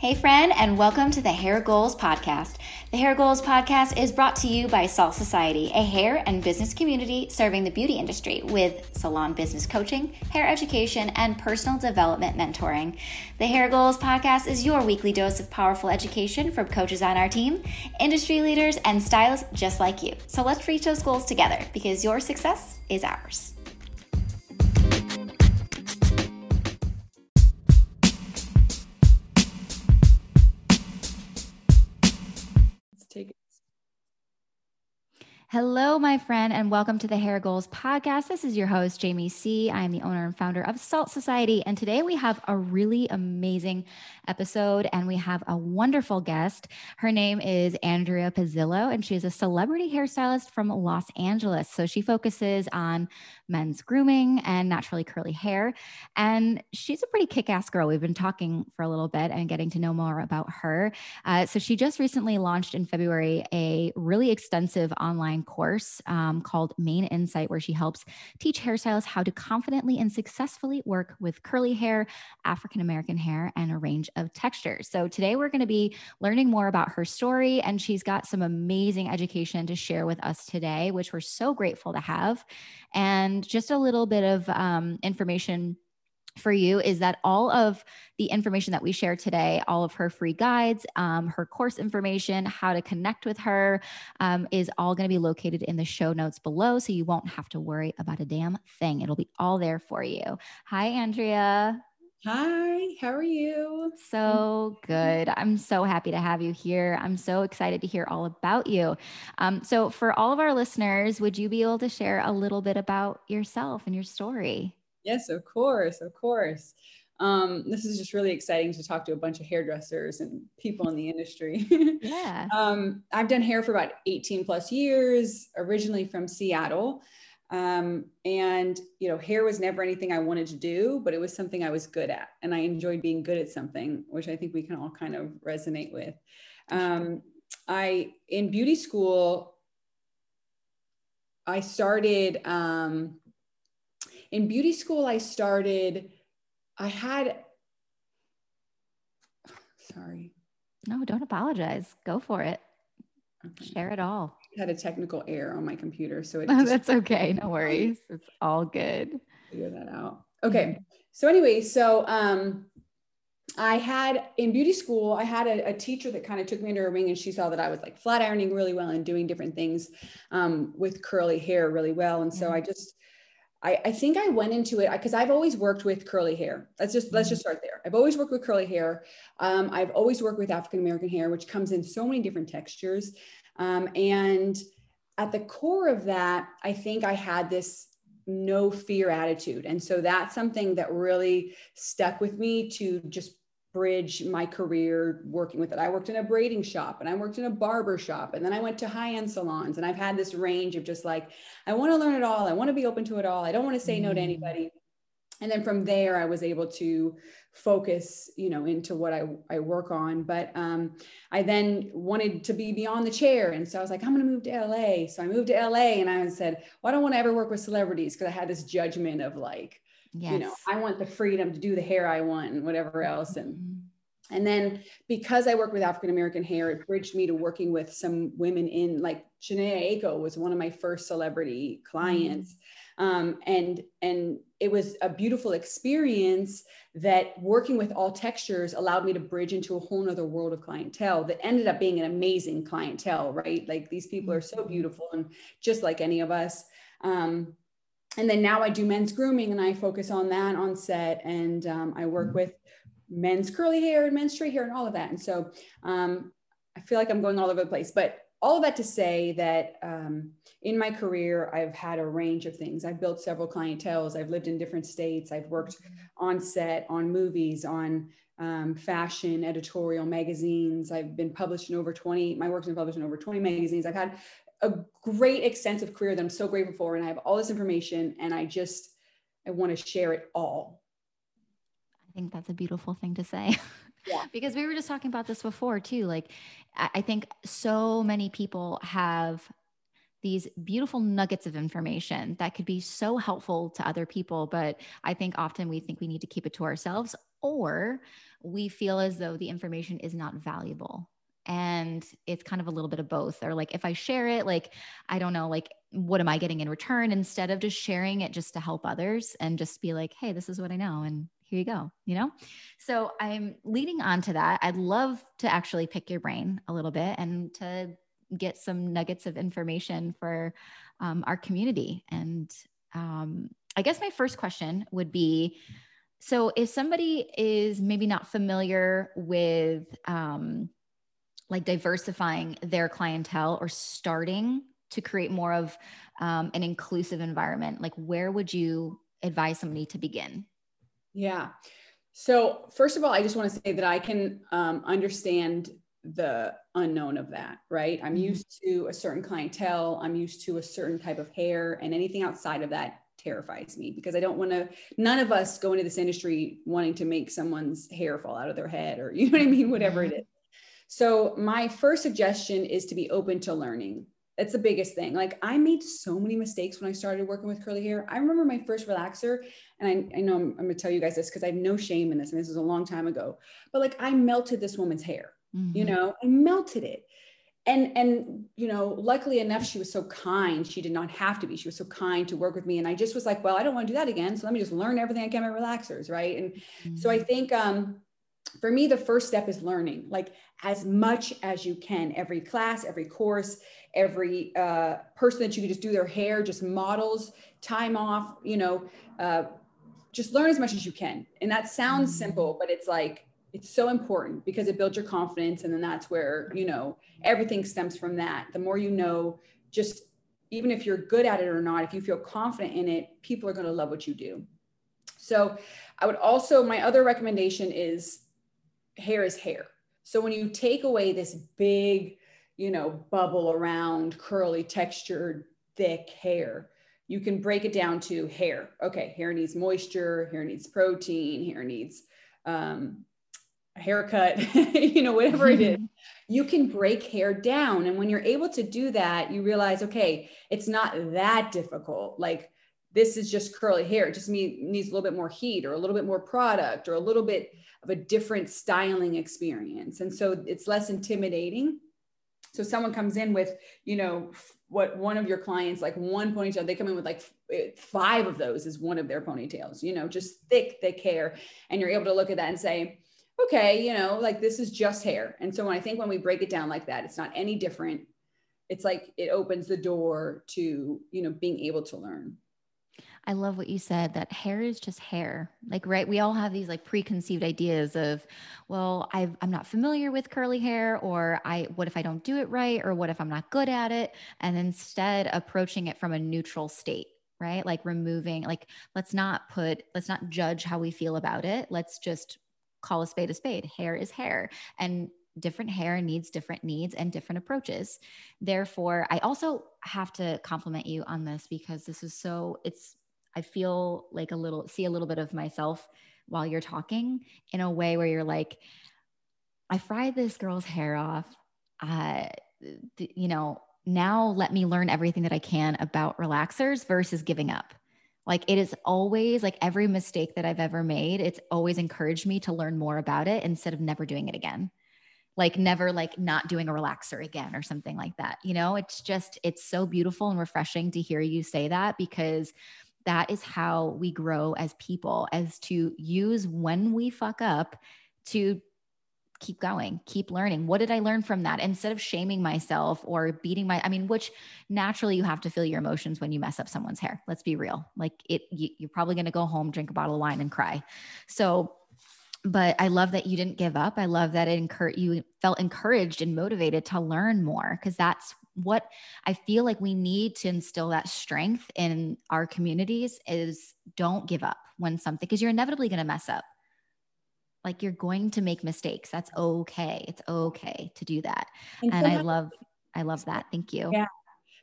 Hey, friend, and welcome to the Hair Goals Podcast. The Hair Goals Podcast is brought to you by Salt Society, a hair and business community serving the beauty industry with salon business coaching, hair education, and personal development mentoring. The Hair Goals Podcast is your weekly dose of powerful education from coaches on our team, industry leaders, and stylists just like you. So let's reach those goals together because your success is ours. Hello, my friend, and welcome to the Hair Goals Podcast. This is your host, Jamie C. I am the owner and founder of Salt Society. And today we have a really amazing episode and we have a wonderful guest. Her name is Andrea Pizzillo, and she is a celebrity hairstylist from Los Angeles. So she focuses on men's grooming and naturally curly hair. And she's a pretty kick ass girl. We've been talking for a little bit and getting to know more about her. Uh, so she just recently launched in February a really extensive online course um, called Mane Insight, where she helps teach hairstylists how to confidently and successfully work with curly hair, African American hair, and a range of textures. So today we're going to be learning more about her story, and she's got some amazing education to share with us today, which we're so grateful to have, and just a little bit of um, information for you is that all of the information that we share today, all of her free guides, um, her course information, how to connect with her, um, is all going to be located in the show notes below. So you won't have to worry about a damn thing. It'll be all there for you. Hi, Andrea. Hi, how are you? So good. I'm so happy to have you here. I'm so excited to hear all about you. Um, so, for all of our listeners, would you be able to share a little bit about yourself and your story? Yes, of course, of course. Um, this is just really exciting to talk to a bunch of hairdressers and people in the industry. yeah. um, I've done hair for about 18 plus years, originally from Seattle. Um, and you know, hair was never anything I wanted to do, but it was something I was good at, and I enjoyed being good at something, which I think we can all kind of resonate with. Um, I in beauty school, I started um, in beauty school, I started, I had, sorry. No, don't apologize. Go for it. Okay. Share it all. Had a technical error on my computer. So it that's okay. No worries. It's all good. Figure that out. Okay. So anyway, so um I had in beauty school, I had a, a teacher that kind of took me under her wing and she saw that I was like flat ironing really well and doing different things um, with curly hair really well. And so mm-hmm. I just I, I think I went into it because I've always worked with curly hair. Let's just let's just mm-hmm. start there. I've always worked with curly hair. Um, I've always worked with African American hair, which comes in so many different textures. Um, and at the core of that, I think I had this no fear attitude, and so that's something that really stuck with me to just bridge my career working with it. I worked in a braiding shop and I worked in a barber shop and then I went to high-end salons and I've had this range of just like I want to learn it all. I want to be open to it all. I don't want to say mm-hmm. no to mm. anybody. And then from there I was able to focus, you know, into what I, I work on. But um, I then wanted to be beyond the chair. And so I was like, I'm going to move to LA. So I moved to LA and I said, well, I don't want to ever work with celebrities because I had this judgment of like, yes. you know i want the freedom to do the hair i want and whatever else and mm-hmm. and then because i work with african american hair it bridged me to working with some women in like Jhené Aiko was one of my first celebrity clients mm-hmm. um, and and it was a beautiful experience that working with all textures allowed me to bridge into a whole nother world of clientele that ended up being an amazing clientele right like these people are so mm-hmm. beautiful and just like any of us um, and then now I do men's grooming and I focus on that on set. And um, I work mm-hmm. with men's curly hair and men's straight hair and all of that. And so um, I feel like I'm going all over the place, but all of that to say that um, in my career, I've had a range of things. I've built several clientels. I've lived in different states. I've worked mm-hmm. on set, on movies, on um, fashion, editorial magazines. I've been published in over 20, my work's been published in over 20 magazines. I've had a great extensive career that I'm so grateful for. And I have all this information and I just, I want to share it all. I think that's a beautiful thing to say. Because we were just talking about this before too. Like, I think so many people have these beautiful nuggets of information that could be so helpful to other people. But I think often we think we need to keep it to ourselves or we feel as though the information is not valuable and it's kind of a little bit of both or like if i share it like i don't know like what am i getting in return instead of just sharing it just to help others and just be like hey this is what i know and here you go you know? So i'm leading on to that. I'd love to actually pick your brain a little bit and to get some nuggets of information for um, our community. And um, i guess my first question would be so if somebody is maybe not familiar with um, like diversifying their clientele or starting to create more of um, an inclusive environment like where would you advise somebody to begin yeah. So first of all i just want to say that i can um, understand the unknown of that right? I'm mm-hmm. used to a certain clientele i'm used to a certain type of hair and anything outside of that terrifies me because i don't want to none of us go into this industry wanting to make someone's hair fall out of their head or you know what i mean? Whatever it is. So, my first suggestion is to be open to learning. That's the biggest thing. Like, I made so many mistakes when I started working with curly hair. I remember my first relaxer, and I, I know I'm, I'm going to tell you guys this because I have no shame in this, and this is a long time ago. But like, I melted this woman's hair, mm-hmm. you know, I melted it and and you know luckily enough she was so kind she did not have to be she was so kind to work with me and i just was like well i don't want to do that again so let me just learn everything i can about relaxers right and mm-hmm. so i mm-hmm. think um for me, the first step is learning, like as much as you can. Every class, every course, every uh, person that you can just do their hair, just models, time off, you know, uh, just learn as much as you can. And that sounds mm-hmm. simple, but it's like, it's so important because it builds your confidence. And then that's where, you know, everything stems from that. The more you know, just even if you're good at it or not, if you feel confident in it, people are going to love what you do. So I would also, my other recommendation is hair is hair. So when you take away this big, you know, bubble around curly, textured, thick hair, you can break it down to hair. Okay, hair needs moisture, hair needs protein, hair needs um, a haircut, you know, whatever it is. You can break hair down. And when you're able to do that, you realize, okay, it's not that difficult. Like this is just curly hair. It just needs a little bit more heat or a little bit more product or a little bit of a different styling experience. And so it's less intimidating. So someone comes in with, you know, what one of your clients, like one ponytail, they come in with like eh, five of those is one of their ponytails, you know, just thick, thick hair. And you're able to look at that and say, okay, you know, like this is just hair. And so when I think when we break it down like that, it's not any different. It's like it opens the door to, you know, being able to learn. I love what you said that hair is just hair. Like, right? We all have these like preconceived ideas of, well, i am not familiar with curly hair, or I, what if I don't do it right, or what if I'm not good at it? And instead, approaching it from a neutral state, right? Like, removing, like, let's not put, let's not judge how we feel about it. Let's just call a spade a spade. Hair is hair. And different hair needs different needs and different approaches. Therefore, I also have to compliment you on this because this is so, it's, I feel like a little, see a little bit of myself while you're talking in a way where you're like, I fried this girl's hair off. Uh, you know, now let me learn everything that I can about relaxers versus giving up. Like it is always like every mistake that I've ever made, it's always encouraged me to learn more about it instead of never doing it again. Like never like not doing a relaxer again or something like that. You know, it's just, it's so beautiful and refreshing to hear you say that because that is how we grow as people as to use when we fuck up to keep going, keep learning. What did I learn from that? Instead of shaming myself or beating my, I mean, which naturally you have to feel your emotions when you mess up someone's hair. Let's be real. Like it, you, you're probably going to go home, drink a bottle of wine and cry. So, but I love that you didn't give up. I love that it encouraged you felt encouraged and motivated to learn more because that's what I feel like we need to instill that strength in our communities is don't give up when something, because you're inevitably going to mess up. Like you're going to make mistakes. That's okay. It's okay to do that. And, and I love, I love that. Thank you. Yeah.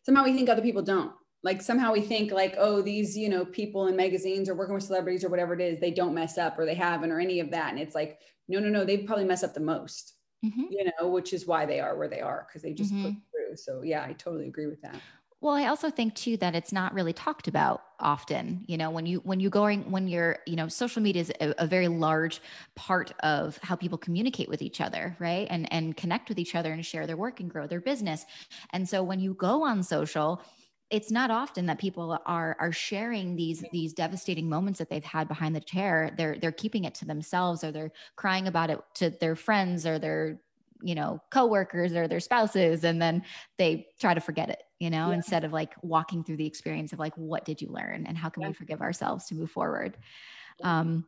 Somehow we think other people don't. Like somehow we think like, oh, these, you know, people in magazines or working with celebrities or whatever it is, they don't mess up or they haven't or any of that. And it's like, no, no, no, they probably mess up the most. Mm-hmm. you know, which is why they are where they are because they just mm-hmm. put. So yeah, I totally agree with that. Well, I also think too that it's not really talked about often. You know, when you when you going when you're you know social media is a, a, very large part of how people communicate with each other, right? And and connect with each other and share their work and grow their business. And so when you go on social, it's not often that people are are sharing these these devastating moments that they've had behind the chair. They're they're keeping it to themselves or they're crying about it to their friends or their you know coworkers or their spouses and then they try to forget it you know, yeah. instead of like walking through the experience of like, what did you learn and how can yeah. we forgive ourselves to move forward? Um,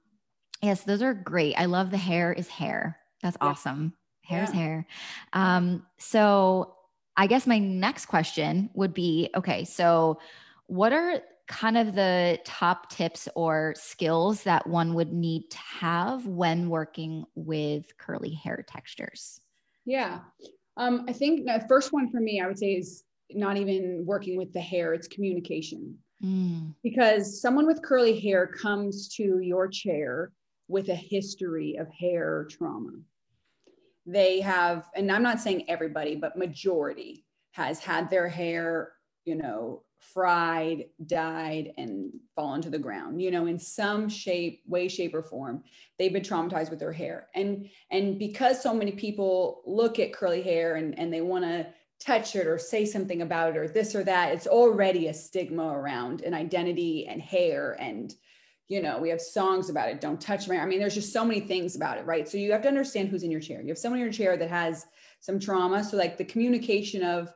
yes, those are great. I love the hair is hair. That's yeah. awesome. Hair is hair. Um, so I guess my next question would be okay, so what are kind of the top tips or skills that one would need to have when working with curly hair textures? Yeah. Um, I think the first one for me, I would say is not even working with the hair, it's communication. Mm. Because someone with curly hair comes to your chair with a history of hair trauma. They have, and I'm not saying everybody, but majority has had their hair, you know, fried, dyed, and fallen to the ground, you know, in some shape, way, shape, or form. They've been traumatized with their hair. And and because so many people look at curly hair and, and they want to touch it or say something about it or this or that it's already a stigma around an identity and hair and you know we have songs about it don't touch my i mean there's just so many things about it right so you have to understand who's in your chair you have someone in your chair that has some trauma so like the communication of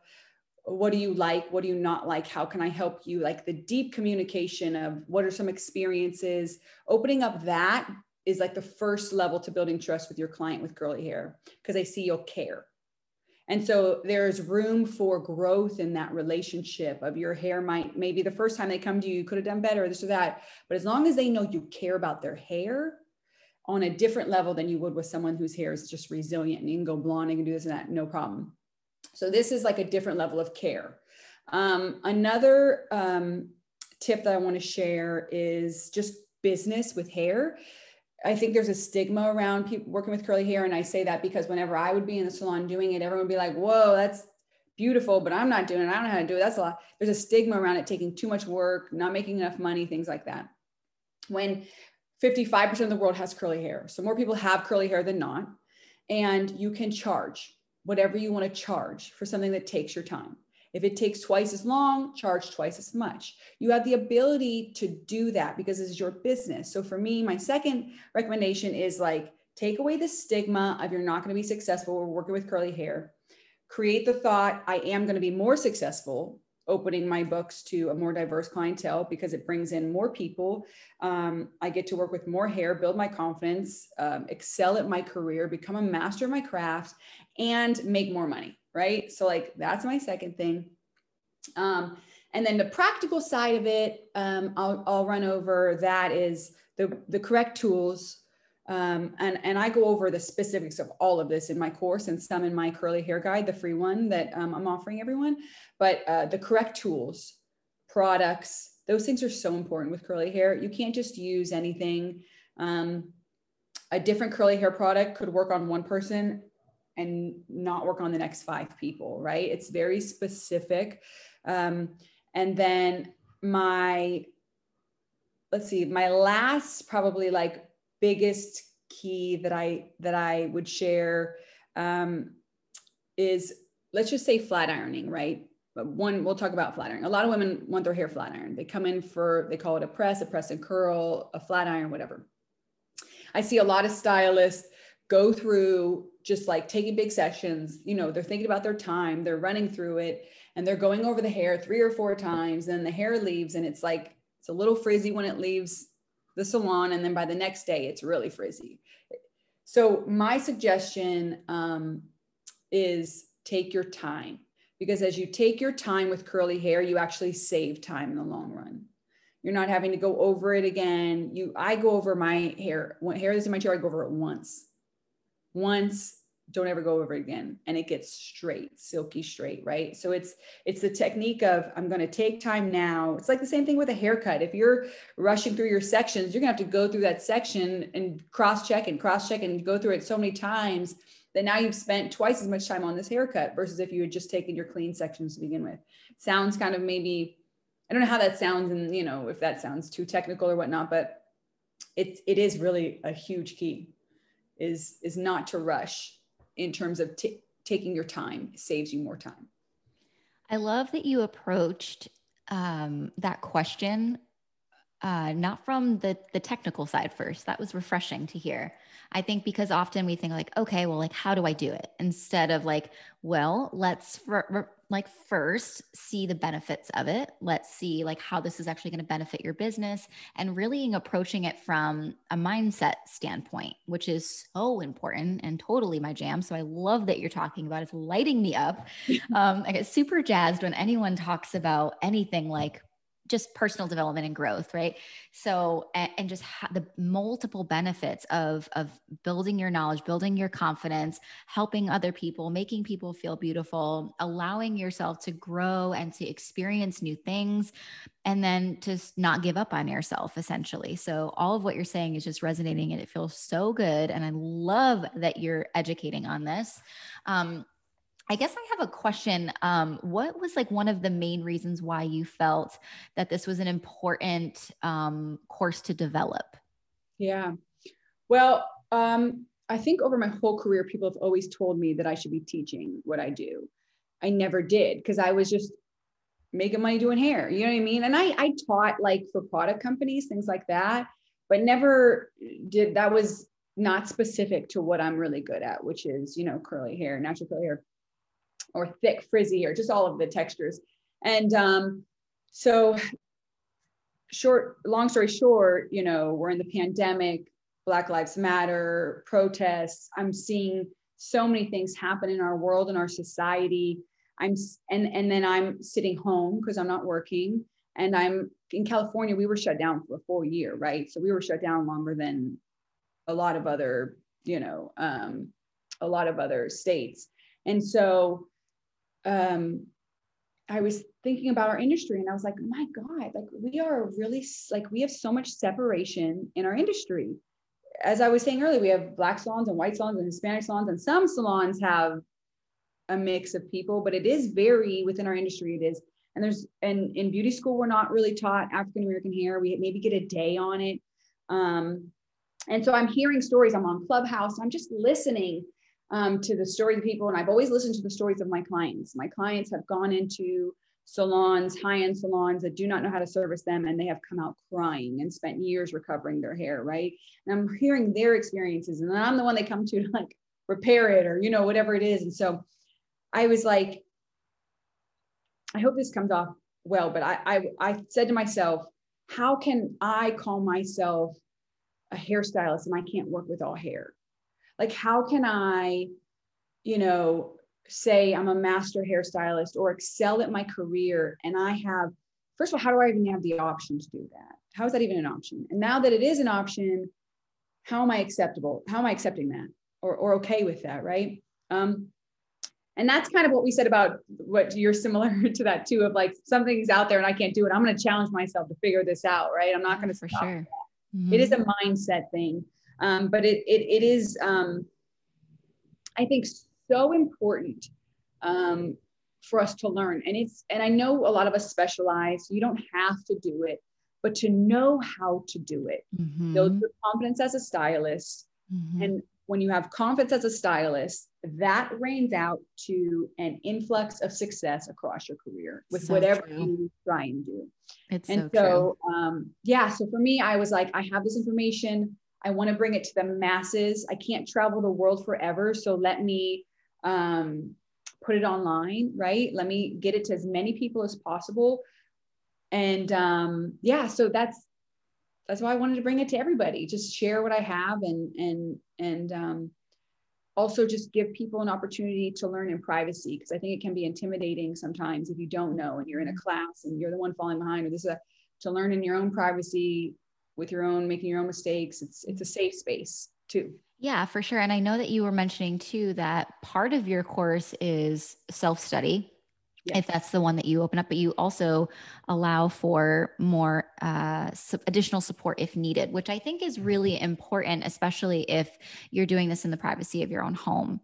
what do you like? What do you not like? How can i help you? Like the deep communication of what are some experiences? Opening up that is like the first level to building trust with your client with curly hair because they see you'll care. And so there's room for growth in that relationship of your hair might maybe the first time they come to you, you could have done better, this or that. But as long as they know you care about their hair on a different level than you would with someone whose hair is just resilient and you can go blonde and can do this and that, no problem. So this is like a different level of care. Um, another um, tip that I want to share is just business with hair. I think there's a stigma around people working with curly hair. And I say that because whenever I would be in the salon doing it, everyone would be like, whoa, that's beautiful, but I'm not doing it. I don't know how to do it. That's a lot. There's a stigma around it taking too much work, not making enough money, things like that. When 55% of the world has curly hair. So more people have curly hair than not. And you can charge whatever you want to charge for something that takes your time. If it takes twice as long, charge twice as much. You have the ability to do that because this is your business. So for me, my second recommendation is like take away the stigma of you're not going to be successful or working with curly hair. Create the thought, I am going to be more successful opening my books to a more diverse clientele because it brings in more people. Um, I get to work with more hair, build my confidence, um, excel at my career, become a master of my craft, and make more money right? So like that's my second thing. Um, and then the practical side of it, um, I'll, I'll run over that is the, the correct tools. Um, and, and I go over the specifics of all of this in my course and some in my curly hair guide, the free one that um, I'm offering everyone. But uh, the correct tools, products, those things are so important with curly hair. You can't just use anything. Um, a different curly hair product could work on one person and not work on the next five people, right? It's very specific. Um, and then my, let's see, my last probably like biggest key that I that I would share um, is let's just say flat ironing, right? One, we'll talk about flat ironing. A lot of women want their hair flat ironed. They come in for they call it a press, a press and curl, a flat iron, whatever. I see a lot of stylists go through just like taking big sessions you know they're thinking about their time they're running through it and they're going over the hair three or four times and the hair leaves and it's like it's a little frizzy when it leaves the salon and then by the next day it's really frizzy. So my suggestion um, is take your time because as you take your time with curly hair you actually save time in the long run. You're not having to go over it again. You i go over my hair when hair is in my chair i go over it once once don't ever go over again. And it gets straight silky straight right? So it's it's the technique of i'm going to take time now. It's like the same thing with a haircut. If you're rushing through your sections you're going to have to go through that section and cross check and cross check and go through it so many times that now you've spent twice as much time on this haircut versus if you had just taken your clean sections to begin with. Sounds kind of maybe, I don't know how that sounds and you know, if that sounds too technical or whatnot, but it's, it is really a huge key is, is not to rush in terms of t- taking your time it saves you more time. I love that you approached um, that question uh, not from the the technical side first. That was refreshing to hear. I think because often we think like, okay, well, like how do I do it? Instead of like, well, let's like first see the benefits of it. Let's see like how this is actually going to benefit your business, and really approaching it from a mindset standpoint, which is so important and totally my jam. So I love that you're talking about. It's lighting me up. um, I get super jazzed when anyone talks about anything like just personal development and growth right? So and, and just ha- the multiple benefits of of building your knowledge building your confidence helping other people making people feel beautiful allowing yourself to grow and to experience new things and then to not give up on yourself essentially. So all of what you're saying is just resonating and it feels so good and i love that you're educating on this. Um, I guess I have a question. Um, what was like one of the main reasons why you felt that this was an important um, course to develop? Yeah. Well, um, I think over my whole career, people have always told me that I should be teaching what I do. I never did because I was just making money doing hair. You know what I mean? And I, I taught like for product companies, things like that, but never did. That was not specific to what I'm really good at, which is, you know, curly hair, natural curly hair or thick frizzy or just all of the textures. And um, so short, long story short, you know, we're in the pandemic, Black Lives Matter, protests. I'm seeing so many things happen in our world and our society. I'm and and then I'm sitting home because I'm not working. And I'm in California, we were shut down for a full year, right? So we were shut down longer than a lot of other, you know, um, a lot of other states. And so um, I was thinking about our industry and I was like, my God, like we are really like we have so much separation in our industry. As I was saying earlier, we have black salons and white salons and Hispanic salons, and some salons have a mix of people, but it is very within our industry. It is, and there's and in beauty school we're not really taught African American hair. We maybe get a day on it, um, and so I'm hearing stories. I'm on Clubhouse. I'm just listening um, to the story of people. And I've always listened to the stories of my clients. My clients have gone into salons, high end salons that do not know how to service them, and they have come out crying and spent years recovering their hair, right? And I'm hearing their experiences, and I'm the one they come to to like repair it or, you know, whatever it is. And so I was like, I hope this comes off well, but I, I, I said to myself, how can I call myself a hairstylist and I can't work with all hair? Like how can i you know say i'm a master hairstylist or excel at my career and i have first of all how do i even have the option to do that? How is that even an option? And now that it is an option how am i acceptable? How am i accepting that or, or okay with that right? Um, and that's kind of what we said about what you're similar to that too of like something's out there and i can't do it. I'm going to challenge myself to figure this out right? I'm not going to for sure. mm-hmm. it is a mindset thing um, but it, it, it is, um, I think, so important um, for us to learn. And it's, and I know a lot of us specialize, you don't have to do it, but to know how to do it, mm-hmm. your confidence as a stylist. Mm-hmm. And when you have confidence as a stylist, that rains out to an influx of success across your career with so whatever true. you try and do. It's and so, so um, yeah. So for me, I was like, I have this information. I want to bring it to the masses. I can't travel the world forever. So let me um, put it online, right? Let me get it to as many people as possible. And um, yeah, so that's that's why I wanted to bring it to everybody. Just share what I have and and and um, also just give people an opportunity to learn in privacy because I think it can be intimidating sometimes if you don't know and you're in a class and you're the one falling behind or this is a to learn in your own privacy with your own making your own mistakes it's it's a safe space too yeah for sure and i know that you were mentioning too that part of your course is self study yes. if that's the one that you open up, but you also allow for more uh, additional support if needed, which I think is really important, especially if you're doing this in the privacy of your own home.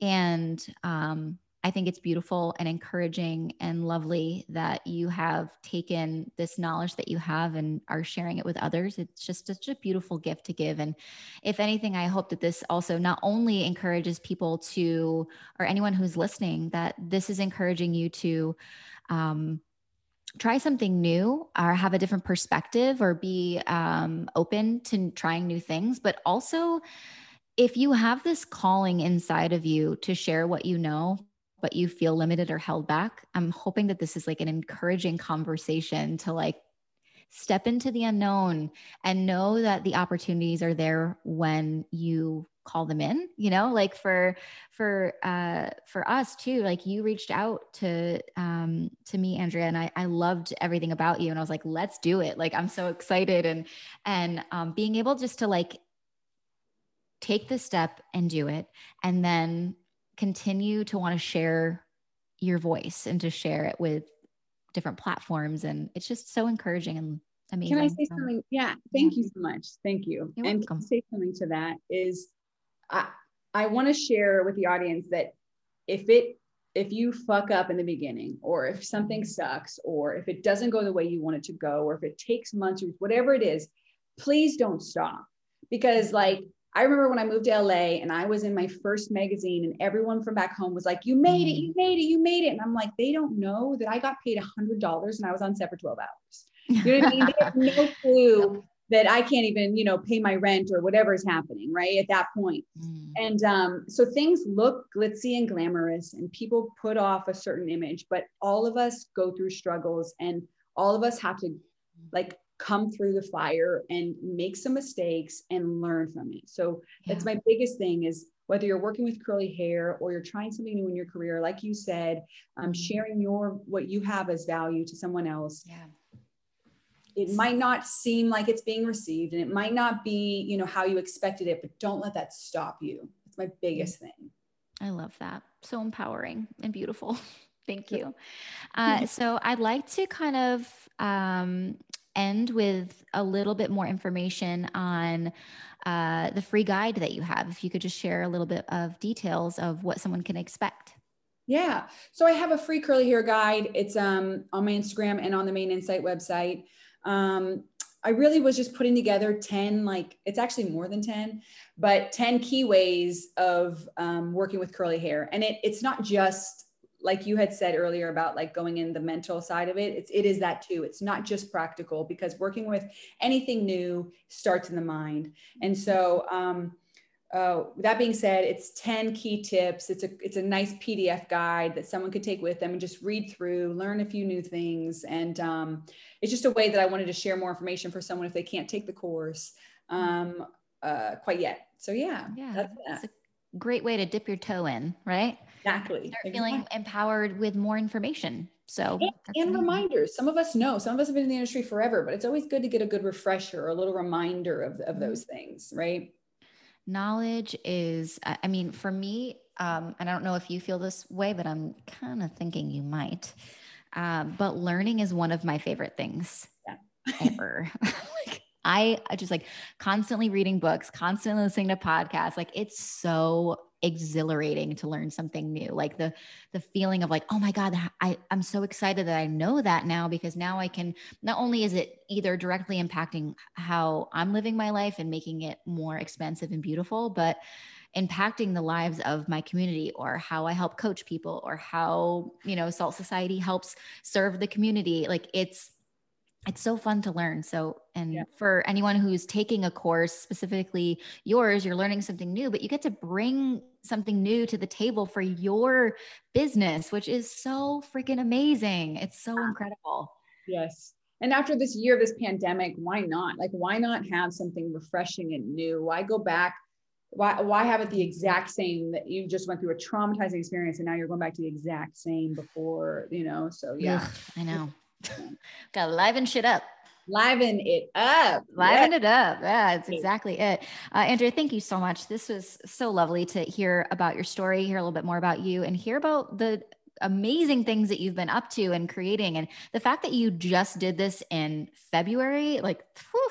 And um, I think it's beautiful and encouraging and lovely that you have taken this knowledge that you have and are sharing it with others. It's just such a beautiful gift to give. And if anything, I hope that this also not only encourages people to, or anyone who's listening, that this is encouraging you to, um, try something new or have a different perspective or be um, open to trying new things but also if you have this calling inside of you to share what you know but you feel limited or held back, I'm hoping that this is like an encouraging conversation to like step into the unknown and know that the opportunities are there when you call them in you know? Like for for uh for us too like you reached out to um to me andrea and i i loved everything about you and i was like let's do it. Like i'm so excited and and um being able just to like take the step and do it and then continue to want to share your voice and to share it with different platforms. And it's just so encouraging and amazing. Can I say something? Yeah. Thank yeah. you so much. Thank you. You're and welcome. say something to that is I, I want to share with the audience that if it if you fuck up in the beginning or if something sucks or if it doesn't go the way you want it to go or if it takes months or whatever it is please don't stop because like I remember when I moved to LA and I was in my first magazine and everyone from back home was like, you made it, you mm. made it, you made it. And I'm like, they don't know that I got paid a hundred dollars and I was on set for 12 hours. You know what I mean? They have no clue that I can't even, you know, pay my rent or whatever is happening, right? At that point. Mm. And um, so things look glitzy and glamorous and people put off a certain image, but all of us go through struggles and all of us have to like come through the fire and make some mistakes and learn from it. So yeah. that's my biggest thing is whether you're working with curly hair or you're trying something new in your career, like you said, um, mm-hmm. sharing your what you have as value to someone else. Yeah. It might not seem like it's being received and it might not be, you know, how you expected it, but don't let that stop you. It's my biggest thing. I love that. So empowering and beautiful. Thank you. Uh, so I'd like to kind of um, end with a little bit more information on uh, the free guide that you have. If you could just share a little bit of details of what someone can expect. Yeah. So I have a free curly hair guide. It's um, on my Instagram and on the Mane Insight website. Um, I really was just putting together 10, like it's actually more than 10, but 10 key ways of um, working with curly hair. And it, it's not just like you had said earlier about like going in the mental side of it it's, it is that too. It's not just practical because working with anything new starts in the mind. And so um, uh, that being said it's 10 key tips. It's a it's a nice pdf guide that someone could take with them and just read through learn a few new things. And um, it's just a way that i wanted to share more information for someone if they can't take the course um, uh, quite yet. So yeah yeah that's, that's a great way to dip your toe in right Exactly. Start feeling empowered with more information. So and, and reminders. Some of us know, some of us have been in the industry forever, but it's always good to get a good refresher or a little reminder of, of mm-hmm. those things, right? Knowledge is, I mean, for me, um, and I don't know if you feel this way, but I'm kind of thinking you might. Um, but learning is one of my favorite things yeah. ever. like, I, just like constantly reading books, constantly listening to podcasts. Like it's so exhilarating to learn something new like the the feeling of like oh my god i i'm so excited that i know that now because now i can not only is it either directly impacting how i'm living my life and making it more expensive and beautiful but impacting the lives of my community or how i help coach people or how you know salt society helps serve the community like it's it's so fun to learn. So, and yeah. for anyone who's taking a course, specifically yours, you're learning something new, but you get to bring something new to the table for your business, which is so freaking amazing. It's so ah. incredible. Yes. And after this year of this pandemic, why not? Like, why not have something refreshing and new? Why go back? Why, why have it the exact same that you just went through a traumatizing experience and now you're going back to the exact same before, you know? So, yeah. Ugh, I know. Gotta liven shit up. Liven it up. Liven it up. Yeah, that's exactly it. Uh, Andrea, thank you so much. This was so lovely to hear about your story, hear a little bit more about you, and hear about the amazing things that you've been up to and creating. And the fact that you just did this in February, like, whew,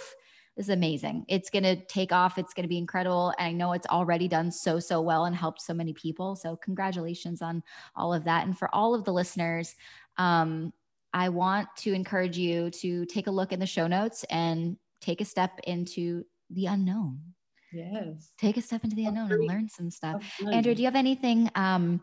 is amazing. It's going to take off. It's going to be incredible. And I know it's already done so, so well and helped so many people. So, congratulations on all of that. And for all of the listeners, um, I want to encourage you to take a look in the show notes and take a step into the unknown. Yes. Take a step into the unknown and learn some stuff. Andrew, do you have anything um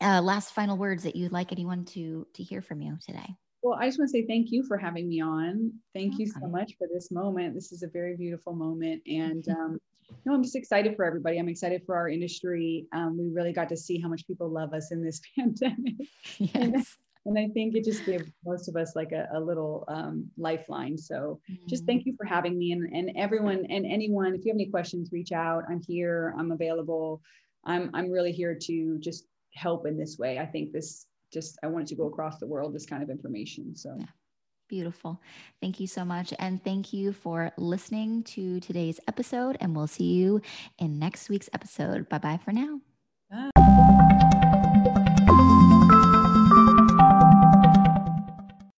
uh, last final words that you'd like anyone to to hear from you today? Well, I just want to say thank you for having me on. Thank you so much for this moment. This is a very beautiful moment. And um, no, I'm just excited for everybody. I'm excited for our industry. Um, we really got to see how much people love us in this pandemic. Yes. And, I think it just gave most of us like a, a little um, lifeline. So mm-hmm. just thank you for having me and, and everyone and anyone, if you have any questions, reach out. I'm here, I'm available. I'm, I'm really here to just help in this way. I think this just, I wanted to go across the world, this kind of information. So. Yeah. Beautiful. Thank you so much. And thank you for listening to today's episode. And we'll see you in next week's episode. Bye bye for now. Bye.